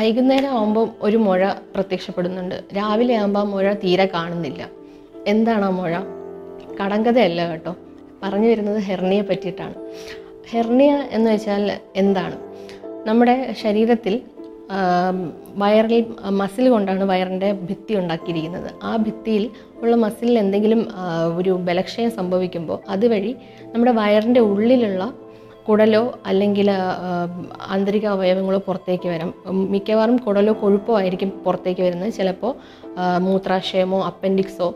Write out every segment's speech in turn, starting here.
വൈകുന്നേരം ആകുമ്പോൾ ഒരു മുഴ പ്രത്യക്ഷപ്പെടുന്നുണ്ട്. രാവിലെ ആകുമ്പോൾ ആ മുഴ തീരെ കാണുന്നില്ല. എന്താണ് ആ മുഴ? കടങ്കഥയല്ല കേട്ടോ. പറഞ്ഞു വരുന്നത് ഹെർണിയെ പറ്റിയിട്ടാണ്. ഹെർണിയ എന്ന് വെച്ചാൽ എന്താണ്? നമ്മുടെ ശരീരത്തിൽ വയറിൽ മസിൽ കൊണ്ടാണ് വയറിന്റെ ഭിത്തി ഉണ്ടാക്കിയിരിക്കുന്നത്. ആ ഭിത്തിയിൽ ഉള്ള മസിലിൽ എന്തെങ്കിലും ഒരു ബലക്ഷയം സംഭവിക്കുമ്പോൾ അതുവഴി നമ്മുടെ വയറിന്റെ ഉള്ളിലുള്ള കുടലോ അല്ലെങ്കിൽ ആന്തരിക അവയവങ്ങളോ പുറത്തേക്ക് വരാം. മിക്കവാറും കുടലോ കൊഴുപ്പോ ആയിരിക്കും പുറത്തേക്ക് വരുന്നത്. ചിലപ്പോൾ മൂത്രാശയമോ അപ്പൻഡിക്സോ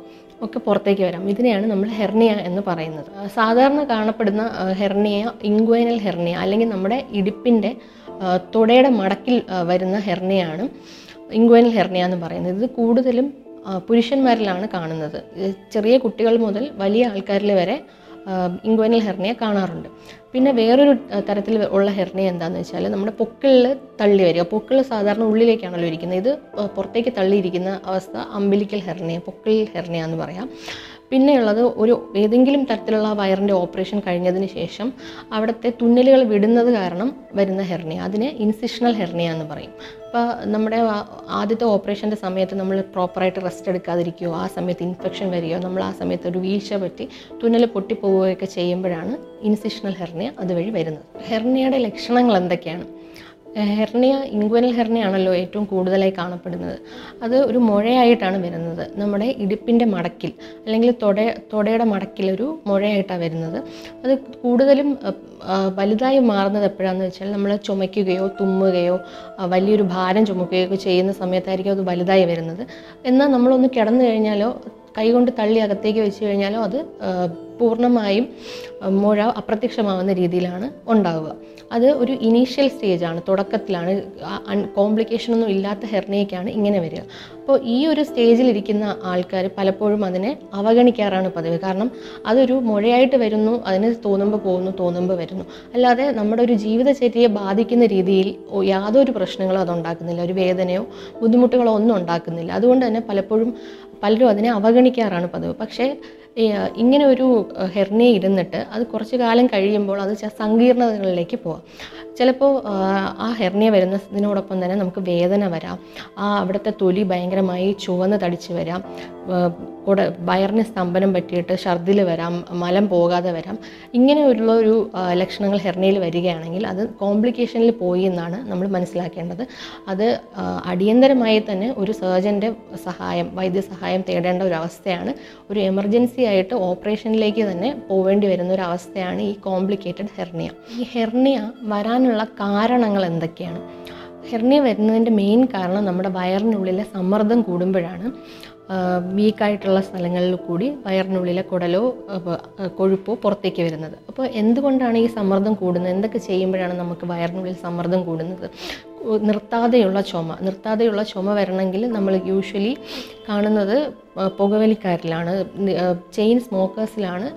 ഒക്കെ പുറത്തേക്ക് വരാം. ഇതിനെയാണ് നമ്മൾ ഹെർണിയ എന്ന് പറയുന്നത്. സാധാരണ കാണപ്പെടുന്ന ഹെർണിയ ഇൻഗ്വൈനൽ ഹെർണിയ അല്ലെങ്കിൽ നമ്മുടെ ഇടുപ്പിന്റെ തുടയുടെ മടക്കിൽ വരുന്ന ഹെർണിയാണ് ഇൻഗ്വൈനൽ ഹെർണിയ എന്ന് പറയുന്നത്. ഇത് കൂടുതലും പുരുഷന്മാരിലാണ് കാണുന്നത്. ചെറിയ കുട്ടികൾ മുതൽ വലിയ ആൾക്കാരിൽ വരെ ഇൻഗ്വൈനൽ ഹെർണിയ കാണാറുണ്ട്. പിന്നെ വേറൊരു തരത്തിൽ ഉള്ള ഹെർണിയ എന്താണെന്ന് വെച്ചാൽ നമ്മുടെ പൊക്കിളിൽ തള്ളി വരിക. പൊക്കിൾ സാധാരണ ഉള്ളിലേക്കാണല്ലോ ഇരിക്കുന്നത്. ഇത് പുറത്തേക്ക് തള്ളിയിരിക്കുന്ന അവസ്ഥ അമ്പിലിക്കൽ ഹെർണിയ പൊക്കിൾ ഹെർണിയ എന്ന് പറയാം. പിന്നെയുള്ളത് ഒരു ഏതെങ്കിലും തരത്തിലുള്ള വയറിന്റെ ഓപ്പറേഷൻ കഴിഞ്ഞതിന് ശേഷം അവിടുത്തെ തുന്നലുകൾ വിടുന്നത് കാരണം വരുന്ന ഹെർണിയ അതിനെ ഇൻസിഷണൽ ഹെർണിയ എന്ന് പറയും. അപ്പോൾ നമ്മുടെ ആദ്യത്തെ ഓപ്പറേഷന്റെ സമയത്ത് നമ്മൾ പ്രോപ്പറായിട്ട് റെസ്റ്റ് എടുക്കാതിരിക്കുകയോ ആ സമയത്ത് ഇൻഫെക്ഷൻ വരികയോ നമ്മൾ ആ സമയത്ത് ഒരു വീഴ്ച പറ്റി തുന്നൽ പൊട്ടിപ്പോവുകയൊക്കെ ചെയ്യുമ്പോഴാണ് ഇൻസിഷണൽ ഹെർണിയ അതുവഴി വരുന്നത്. ഹെർണിയയുടെ ലക്ഷണങ്ങൾ എന്തൊക്കെയാണ്? ഹെർണിയ ഇൻഗ്വനൽ ഹെർണിയ ആണല്ലോ ഏറ്റവും കൂടുതലായി കാണപ്പെടുന്നത്. അത് ഒരു മുഴയായിട്ടാണ് വരുന്നത്. നമ്മുടെ ഇടുപ്പിന്റെ മടക്കിൽ അല്ലെങ്കിൽ തൊട തൊടയുടെ മടക്കിൽ ഒരു മുഴയായിട്ടാണ് വരുന്നത്. അത് കൂടുതലും വലുതായി മാറുന്നത് എപ്പോഴാണെന്ന് വെച്ചാൽ നമ്മൾ ചുമയ്ക്കുകയോ തുമ്മുകയോ വലിയൊരു ഭാരം ചുമക്കുകയോ ചെയ്യുന്ന സമയത്തായിരിക്കും അത് വലുതായി വരുന്നത്. എന്നാൽ നമ്മളൊന്ന് കിടന്നു കഴിഞ്ഞാലോ കൈകൊണ്ട് തള്ളി അകത്തേക്ക് വെച്ച് കഴിഞ്ഞാലോ അത് പൂർണമായും മുഴ അപ്രത്യക്ഷമാവുന്ന രീതിയിലാണ് ഉണ്ടാവുക. അത് ഒരു ഇനീഷ്യൽ സ്റ്റേജാണ് തുടക്കത്തിലാണ്. കോംപ്ലിക്കേഷൻ ഒന്നും ഇല്ലാത്ത ഹെർണിയയ്ക്കാണ് ഇങ്ങനെ വരിക. അപ്പോൾ ഈ ഒരു സ്റ്റേജിലിരിക്കുന്ന ആൾക്കാർ പലപ്പോഴും അതിനെ അവഗണിക്കാറാണ് പതിവ്. കാരണം അതൊരു മുഴയായിട്ട് വരുന്നു അതിന് തോന്നുമ്പോൾ പോകുന്നു തോന്നുമ്പോൾ വരുന്നു. അല്ലാതെ നമ്മുടെ ഒരു ജീവിതചര്യയെ ബാധിക്കുന്ന രീതിയിൽ യാതൊരു പ്രശ്നങ്ങളും അതുണ്ടാക്കുന്നില്ല ഒരു വേദനയോ ബുദ്ധിമുട്ടുകളോ ഒന്നും ഉണ്ടാക്കുന്നില്ല. അതുകൊണ്ട് തന്നെ പലപ്പോഴും പലരും അതിനെ അവഗണിക്കാറാണ് പതിവ്. പക്ഷേ ഇങ്ങനെ ഒരു ഹെർണിയ ഇരുന്നിട്ട് അത് കുറച്ച് കാലം കഴിയുമ്പോൾ അത് സങ്കീർണതകളിലേക്ക് പോവാം. ചിലപ്പോൾ ആ, ഹെർണിയ വരുന്നതിനോടൊപ്പം തന്നെ നമുക്ക് വേദന വരാം. ആ അവിടുത്തെ തൊലി ഭയങ്കരമായി ചുവന്ന് തടിച്ച് വരാം. കൂടെ വയറിന് സ്തംഭനം പറ്റിയിട്ട് ഛർദിൽ വരാം മലം പോകാതെ വരാം. ഇങ്ങനെയുള്ള ഒരു ലക്ഷണങ്ങൾ ഹെർണിയയിൽ വരികയാണെങ്കിൽ അത് കോംപ്ലിക്കേഷനിൽ പോയി എന്നാണ് നമ്മൾ മനസ്സിലാക്കേണ്ടത്. അത് അടിയന്തരമായി തന്നെ ഒരു സർജന്റെ സഹായം വൈദ്യസഹായം തേടേണ്ട ഒരു അവസ്ഥയാണ്. ഒരു എമർജൻസി ആയിട്ട് ഓപ്പറേഷനിലേക്ക് തന്നെ പോവേണ്ടി വരുന്ന ഒരു അവസ്ഥയാണ് ഈ കോംപ്ലിക്കേറ്റഡ് ഹെർണിയ. ഈ ഹെർണിയ വരാനുള്ള കാരണങ്ങൾ എന്തൊക്കെയാണ്? ഹെർണിയ വരുന്നതിന്റെ മെയിൻ കാരണം നമ്മുടെ വയറിനുള്ളിലെ സമ്മർദ്ദം കൂടുമ്പോഴാണ്. വീക്കായിട്ടുള്ള സ്ഥലങ്ങളിൽ കൂടി വയറിനുള്ളിലെ കുടലോ കൊഴുപ്പോ പുറത്തേക്ക് വരുന്നത്. അപ്പോൾ എന്തുകൊണ്ടാണ് ഈ സമ്മർദ്ദം കൂടുന്നത്? എന്തൊക്കെ ചെയ്യുമ്പോഴാണ് നമുക്ക് വയറിനുള്ളിൽ സമ്മർദ്ദം കൂടുന്നത്? നിർത്താതെയുള്ള ചുമ നിർത്താതെയുള്ള ചുമ വരണമെങ്കിൽ നമ്മൾ യൂഷ്വലി കാണുന്നത് പുകവലിക്കാരിലാണ് ചെയിൻ സ്മോക്കേഴ്സിലാണ്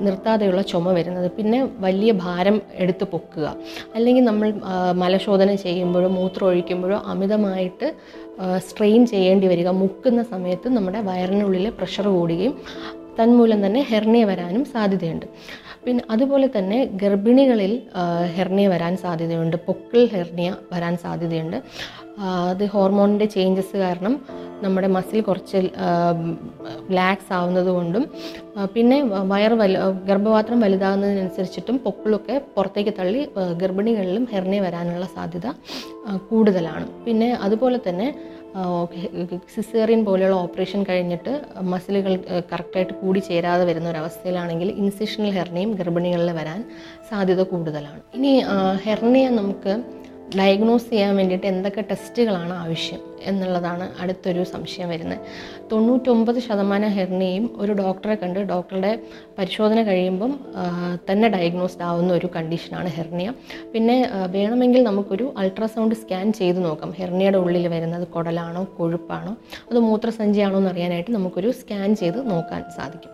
നിർത്താതെയുള്ള ചുമ വരുന്നത്. പിന്നെ വലിയ ഭാരം എടുത്ത് പൊക്കുക. അല്ലെങ്കിൽ നമ്മൾ മലശോധന ചെയ്യുമ്പോഴോ മൂത്രം ഒഴിക്കുമ്പോഴോ അമിതമായിട്ട് സ്ട്രെയിൻ ചെയ്യേണ്ടി വരിക. മുക്കുന്ന സമയത്ത് നമ്മുടെ വയറിനുള്ളിലെ പ്രഷർ കൂടുകയും തന്മൂലം തന്നെ ഹെർണിയ വരാനും സാധ്യതയുണ്ട്. പിന്നെ അതുപോലെ തന്നെ ഗർഭിണികളിൽ ഹെർണിയ വരാൻ സാധ്യതയുണ്ട് പൊക്കിൾ ഹെർണിയ വരാൻ സാധ്യതയുണ്ട്. അത് ഹോർമോണിന്റെ ചേഞ്ചസ് കാരണം നമ്മുടെ മസിൽ കുറച്ച് ലാക്സ് ആവുന്നത് കൊണ്ടും പിന്നെ വയർ വലു ഗർഭപാത്രം വലുതാകുന്നതിനനുസരിച്ചിട്ടും പൊക്കിളൊക്കെ പുറത്തേക്ക് തള്ളി ഗർഭിണികളിലും ഹെർണിയ വരാനുള്ള സാധ്യത കൂടുതലാണ്. പിന്നെ അതുപോലെ തന്നെ സിസേറിയൻ പോലെയുള്ള ഓപ്പറേഷൻ കഴിഞ്ഞിട്ട് മസിലുകൾ കറക്റ്റായിട്ട് കൂടി ചേരാതെ വരുന്ന ഒരു അവസ്ഥയിലാണെങ്കിൽ ഇൻസിഷണൽ ഹെർണിയും ഗർഭിണികളിൽ വരാൻ സാധ്യത കൂടുതലാണ്. ഇനി ഹെർണിയ നമുക്ക് ഡയഗ്നോസ് ചെയ്യാൻ വേണ്ടിയിട്ട് എന്തൊക്കെ ടെസ്റ്റുകളാണ് ആവശ്യം എന്നുള്ളതാണ് അടുത്തൊരു സംശയം വരുന്നത്. തൊണ്ണൂറ്റൊമ്പത് ശതമാനം ഹെർണിയും ഒരു ഡോക്ടറെ കണ്ട് ഡോക്ടറുടെ പരിശോധന കഴിയുമ്പം തന്നെ ഡയഗ്നോസ്ഡ് ആവുന്ന ഒരു കണ്ടീഷനാണ് ഹെർണിയ. പിന്നെ വേണമെങ്കിൽ നമുക്കൊരു അൾട്രാസൗണ്ട് സ്കാൻ ചെയ്ത് നോക്കാം. ഹെർണിയയുടെ ഉള്ളിൽ വരുന്നത് കുടലാണോ കൊഴുപ്പാണോ അത് മൂത്രസഞ്ചിയാണോ എന്ന് അറിയാനായിട്ട് നമുക്കൊരു സ്കാൻ ചെയ്ത് നോക്കാൻ സാധിക്കും.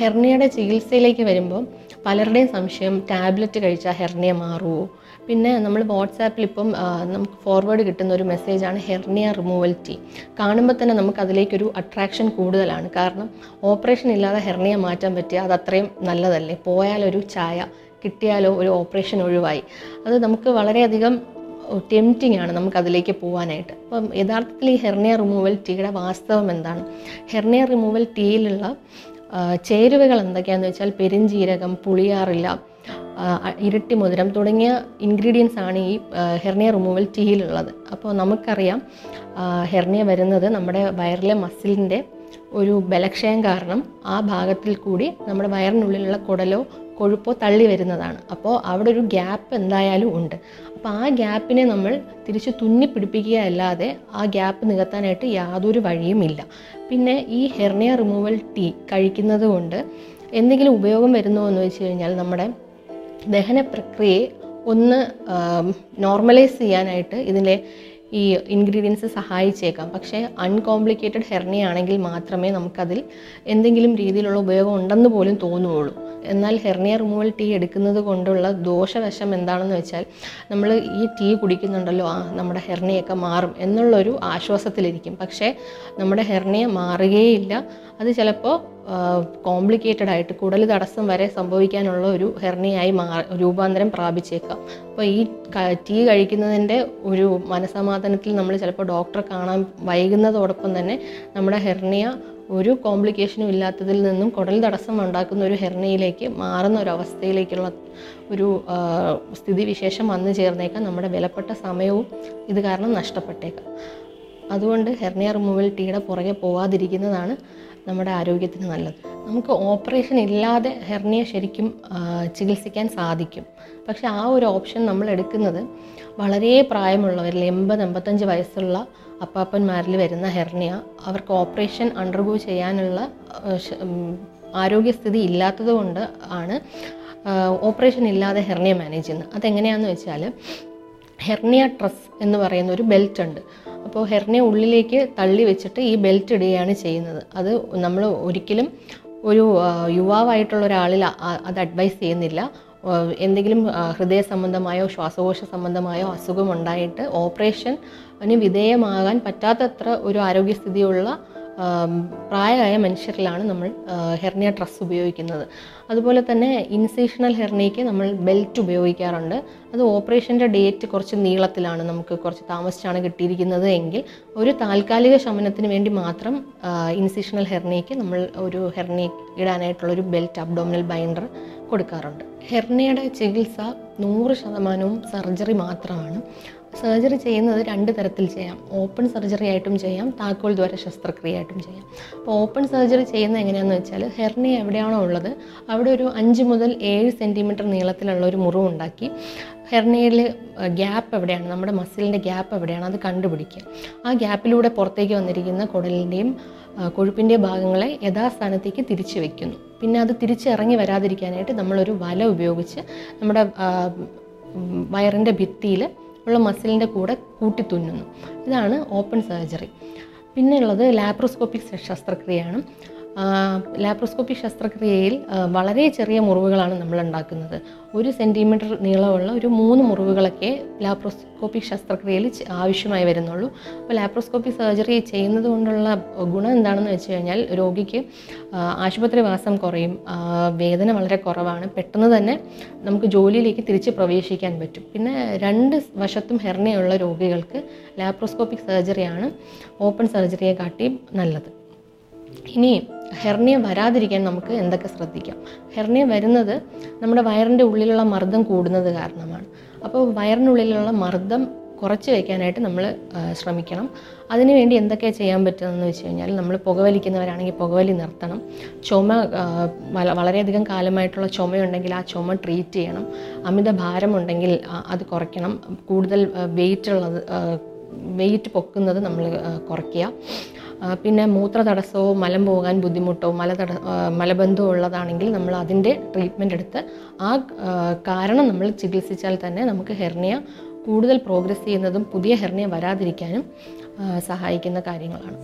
ഹെർണിയയുടെ ചികിത്സയിലേക്ക് വരുമ്പോൾ പലരുടെയും സംശയം ടാബ്ലറ്റ് കഴിച്ചാൽ ഹെർണിയ മാറുമോ പിന്നെ നമ്മൾ വാട്സാപ്പിൽ ഇപ്പം നമുക്ക് ഫോർവേഡ് കിട്ടുന്ന ഒരു മെസ്സേജാണ് ഹെർണിയ റിമൂവൽ ടീ കാണുമ്പോൾ തന്നെ നമുക്ക് അതിലേക്കൊരു അട്രാക്ഷൻ കൂടുതലാണ്. കാരണം ഓപ്പറേഷൻ ഇല്ലാതെ ഹെർണിയ മാറ്റാൻ പറ്റിയ അത് അത്രയും നല്ലതല്ലേ? പോയാലൊരു ചായ കിട്ടിയാലോ ഒരു ഓപ്പറേഷൻ ഒഴിവായി. അത് നമുക്ക് വളരെയധികം ടെംറ്റിംഗ് ആണ് നമുക്ക് അതിലേക്ക് പോകാനായിട്ട് അപ്പം യഥാർത്ഥത്തിൽ ഈ ഹെർണിയ റിമൂവൽ ടീയുടെ വാസ്തവം എന്താണ്? ഹെർണിയ റിമൂവൽ ടീയിലുള്ള ചേരുവകൾ എന്തൊക്കെയാണെന്ന് വെച്ചാൽ പെരിഞ്ജീരകം പുളിയാറില്ല ഇരട്ടി മധുരം തുടങ്ങിയ ഇൻഗ്രീഡിയൻസ് ആണ് ഈ ഹെർണിയ റിമൂവൽ ടീയിലുള്ളത്. അപ്പോൾ നമുക്കറിയാം ഹെർണിയ വരുന്നത് നമ്മുടെ വയറിലെ മസിലിന്റെ ഒരു ബലക്ഷയം കാരണം ആ ഭാഗത്തിൽ കൂടി നമ്മുടെ വയറിനുള്ളിലുള്ള കുടലോ കൊഴുപ്പോ തള്ളി വരുന്നതാണ്. അപ്പോൾ അവിടെ ഒരു ഗ്യാപ്പ് എന്തായാലും ഉണ്ട്. അപ്പോൾ ആ ഗ്യാപ്പിനെ നമ്മൾ തിരിച്ച് തുന്നി പിടിപ്പിക്കുക അല്ലാതെ ആ ഗ്യാപ്പ് നികത്താനായിട്ട് യാതൊരു വഴിയുമില്ല പിന്നെ ഈ ഹെർണിയ റിമൂവൽ ടീ കഴിക്കുന്നത് കൊണ്ട് എന്തെങ്കിലും ഉപയോഗം വരുന്നോ എന്ന് വെച്ച് കഴിഞ്ഞാൽ നമ്മുടെ ദഹന പ്രക്രിയയെ ഒന്ന് നോർമലൈസ് ചെയ്യാനായിട്ട് ഇതിലെ ഈ ഇൻഗ്രീഡിയൻസ് സഹായിച്ചേക്കാം. പക്ഷേ അൺകോംപ്ലിക്കേറ്റഡ് ഹെർണിയ ആണെങ്കിൽ മാത്രമേ നമുക്കതിൽ എന്തെങ്കിലും രീതിയിലുള്ള ഉപയോഗം ഉണ്ടെന്ന് പോലും തോന്നുകയുള്ളൂ എന്നാൽ ഹെർണിയ റിമൂവൽ ടീ എടുക്കുന്നത് കൊണ്ടുള്ള ദോഷവശം എന്താണെന്ന് വെച്ചാൽ നമ്മൾ ഈ ടീ കുടിക്കുന്നുണ്ടല്ലോ ആ നമ്മുടെ ഹെർണിയൊക്കെ മാറും എന്നുള്ളൊരു ആശ്വാസത്തിലിരിക്കും. പക്ഷേ നമ്മുടെ ഹെർണിയ മാറുകയില്ല. അത് ചിലപ്പോൾ കോംപ്ലിക്കേറ്റഡ് ആയിട്ട് കുടൽ തടസ്സം വരെ സംഭവിക്കാനുള്ള ഒരു ഹെർണിയായി മാ രൂപാന്തരം പ്രാപിച്ചേക്കാം. അപ്പോൾ ഈ ടീ കഴിക്കുന്നതിന്റെ ഒരു മനസമാധാനത്തിൽ നമ്മൾ ചിലപ്പോൾ ഡോക്ടറെ കാണാൻ വൈകുന്നതോടൊപ്പം തന്നെ നമ്മുടെ ഹെർണിയ ഒരു കോംപ്ലിക്കേഷനും ഇല്ലാത്തതിൽ നിന്നും കുടൽ തടസ്സം ഉണ്ടാക്കുന്ന ഒരു ഹെർണിയിലേക്ക് മാറുന്ന ഒരു അവസ്ഥയിലേക്കുള്ള ഒരു സ്ഥിതിവിശേഷം വന്നു ചേർന്നേക്കാം. നമ്മുടെ വിലപ്പെട്ട സമയവും ഇത് കാരണം നഷ്ടപ്പെട്ടേക്കാം. അതുകൊണ്ട് ഹെർണിയ റിമൂവൽ ടീയുടെ പുറകെ പോവാതിരിക്കുന്നതാണ് നമ്മുടെ ആരോഗ്യത്തിന് നല്ലത്. നമുക്ക് ഓപ്പറേഷൻ ഇല്ലാതെ ഹെർണിയ ശരിക്കും ചികിത്സിക്കാൻ സാധിക്കും. പക്ഷെ ആ ഒരു ഓപ്ഷൻ നമ്മൾ എടുക്കുന്നത് വളരെ പ്രായമുള്ളവരിൽ എൺപത് എൺപത്തഞ്ച് വയസ്സുള്ള അപ്പാപ്പന്മാരിൽ വരുന്ന ഹെർണിയ അവർക്ക് ഓപ്പറേഷൻ അണ്ടർഗോ ചെയ്യാനുള്ള ആരോഗ്യസ്ഥിതി ഇല്ലാത്തത് കൊണ്ട് ആണ് ഓപ്പറേഷൻ ഇല്ലാതെ ഹെർണിയ മാനേജ് ചെയ്യുന്നത്. അതെങ്ങനെയാണെന്ന് വെച്ചാൽ ഹെർണിയ ട്രസ് എന്ന് പറയുന്ന ഒരു ബെൽറ്റ് ഉണ്ട്. അപ്പോൾ ഹെർണിയ ഉള്ളിലേക്ക് തള്ളി വെച്ചിട്ട് ഈ ബെൽറ്റ് ഇടുകയാണ് ചെയ്യുന്നത്. അത് നമ്മൾ ഒരിക്കലും ഒരു യുവാവായിട്ടുള്ള ഒരാളിൽ അത് അഡ്വൈസ് ചെയ്യുന്നില്ല. എന്തെങ്കിലും ഹൃദയ സംബന്ധമായോ ശ്വാസകോശ സംബന്ധമായോ അസുഖമുണ്ടായിട്ട് ഓപ്പറേഷൻ വിധേയമാകാൻ പറ്റാത്തത്ര ഒരു ആരോഗ്യസ്ഥിതിയുള്ള പ്രായമായ മനുഷ്യരിലാണ് നമ്മൾ ഹെർണിയ ട്രസ് ഉപയോഗിക്കുന്നത്. അതുപോലെ തന്നെ ഇൻസേഷണൽ ഹെർണിയയ്ക്ക് നമ്മൾ ബെൽറ്റ് ഉപയോഗിക്കാറുണ്ട്. അത് ഓപ്പറേഷന്റെ ഡേറ്റ് കുറച്ച് നീളത്തിലാണ് നമുക്ക് കുറച്ച് താമസിച്ചാണ് കിട്ടിയിരിക്കുന്നത് എങ്കിൽ ഒരു താൽക്കാലിക ശമനത്തിന് വേണ്ടി മാത്രം ഇൻസേഷണൽ ഹെർണിയയ്ക്ക് നമ്മൾ ഒരു ഹെർണിയ ഇടാനായിട്ടുള്ളൊരു ബെൽറ്റ് അബ്ഡോമിനൽ ബൈൻഡർ കൊടുക്കാറുണ്ട്. ഹെർണിയയുടെ ചികിത്സ നൂറ് ശതമാനവും സർജറി മാത്രമാണ്. സർജറി ചെയ്യുന്നത് രണ്ട് തരത്തിൽ ചെയ്യാം. ഓപ്പൺ സർജറി ആയിട്ടും ചെയ്യാം താക്കോൽ ദ്വാര ശസ്ത്രക്രിയ ആയിട്ടും ചെയ്യാം. അപ്പോൾ ഓപ്പൺ സർജറി ചെയ്യുന്നത് എങ്ങനെയാണെന്ന് വെച്ചാൽ ഹെർണിയ എവിടെയാണോ ഉള്ളത് അവിടെ ഒരു അഞ്ച് മുതൽ ഏഴ് സെന്റിമീറ്റർ നീളത്തിലുള്ള ഒരു മുറിവ് ഉണ്ടാക്കി ഹെർണിയയിൽ ഗ്യാപ്പ് എവിടെയാണ് നമ്മുടെ മസിലിന്റെ ഗ്യാപ്പ് എവിടെയാണ് അത് കണ്ടുപിടിക്കുക. ആ ഗ്യാപ്പിലൂടെ പുറത്തേക്ക് വന്നിരിക്കുന്ന കുടലിന്റെയും കൊഴുപ്പിന്റെ ഭാഗങ്ങളെ യഥാസ്ഥാനത്തേക്ക് തിരിച്ചു വയ്ക്കുന്നു പിന്നെ അത് തിരിച്ചിറങ്ങി വരാതിരിക്കാനായിട്ട് നമ്മളൊരു വല ഉപയോഗിച്ച് നമ്മുടെ വയറിന്റെ ഭിത്തിയിൽ ഉള്ള മസിലിന്റെ കൂടെ കൂട്ടി തുന്നുന്നു ഇതാണ് ഓപ്പൺ സർജറി പിന്നെയുള്ളത് ലാപ്രോസ്കോപ്പിക് ശസ്ത്രക്രിയയാണ്. ലാപ്രോസ്കോപ്പിക് ശസ്ത്രക്രിയയിൽ വളരെ ചെറിയ മുറിവുകളാണ് നമ്മൾ ഉണ്ടാക്കുന്നത് ഒരു സെന്റിമീറ്റർ നീളമുള്ള ഒരു മൂന്ന് മുറിവുകളൊക്കെ ലാപ്രോസ്കോപ്പിക് ശസ്ത്രക്രിയയിൽ ആവശ്യമായി വരുന്നുള്ളൂ. അപ്പോൾ ലാപ്രോസ്കോപ്പിക് സർജറി ചെയ്യുന്നത് കൊണ്ടുള്ള ഗുണം എന്താണെന്ന് വെച്ച് കഴിഞ്ഞാൽ രോഗിക്ക് ആശുപത്രി ആശുപത്രിവാസം കുറയും വേദന വളരെ കുറവാണ്. പെട്ടെന്ന് തന്നെ നമുക്ക് ജോലിയിലേക്ക് തിരിച്ച് പ്രവേശിക്കാൻ പറ്റും. പിന്നെ രണ്ട് വശത്തും ഹെർണിയുള്ള രോഗികൾക്ക് ലാപ്രോസ്കോപ്പിക് സർജറിയാണ് ഓപ്പൺ സർജറിയെ കാട്ടി നല്ലത്. ഇനി ഹെർണിയ വരാതിരിക്കാൻ നമുക്ക് എന്തൊക്കെ ശ്രദ്ധിക്കാം? ഹെർണിയ വരുന്നത് നമ്മുടെ വയറിന്റെ ഉള്ളിലുള്ള മർദ്ദം കൂടുന്നത് കാരണമാണ്. അപ്പോൾ വയറിനുള്ളിലുള്ള മർദ്ദം കുറച്ച് വയ്ക്കാനായിട്ട് നമ്മൾ ശ്രമിക്കണം. അതിനുവേണ്ടി എന്തൊക്കെ ചെയ്യാൻ പറ്റുമെന്ന് വെച്ച് കഴിഞ്ഞാൽ നമ്മൾ പുകവലിക്കുന്നവരാണെങ്കിൽ പുകവലി നിർത്തണം. ചുമ വളരെയധികം കാലമായിട്ടുള്ള ചുമയുണ്ടെങ്കിൽ ആ ചുമ ട്രീറ്റ് ചെയ്യണം. അമിത ഭാരമുണ്ടെങ്കിൽ അത് കുറയ്ക്കണം. കൂടുതൽ വെയിറ്റ് ഉള്ളത് വെയിറ്റ് പൊക്കുന്നത് നമ്മൾ കുറയ്ക്കുക. പിന്നെ മൂത്ര തടസ്സവും മലം പോകാൻ ബുദ്ധിമുട്ടോ മല തട മലബന്ധവും ഉള്ളതാണെങ്കിൽ നമ്മൾ അതിന്റെ ട്രീറ്റ്മെന്റ് എടുത്ത് ആ കാരണം നമ്മൾ ചികിത്സിച്ചാൽ തന്നെ നമുക്ക് ഹെർണിയ കൂടുതൽ പ്രോഗ്രസ് ചെയ്യുന്നതും പുതിയ ഹെർണിയ വരാതിരിക്കാനും സഹായിക്കുന്ന കാര്യങ്ങളാണ്.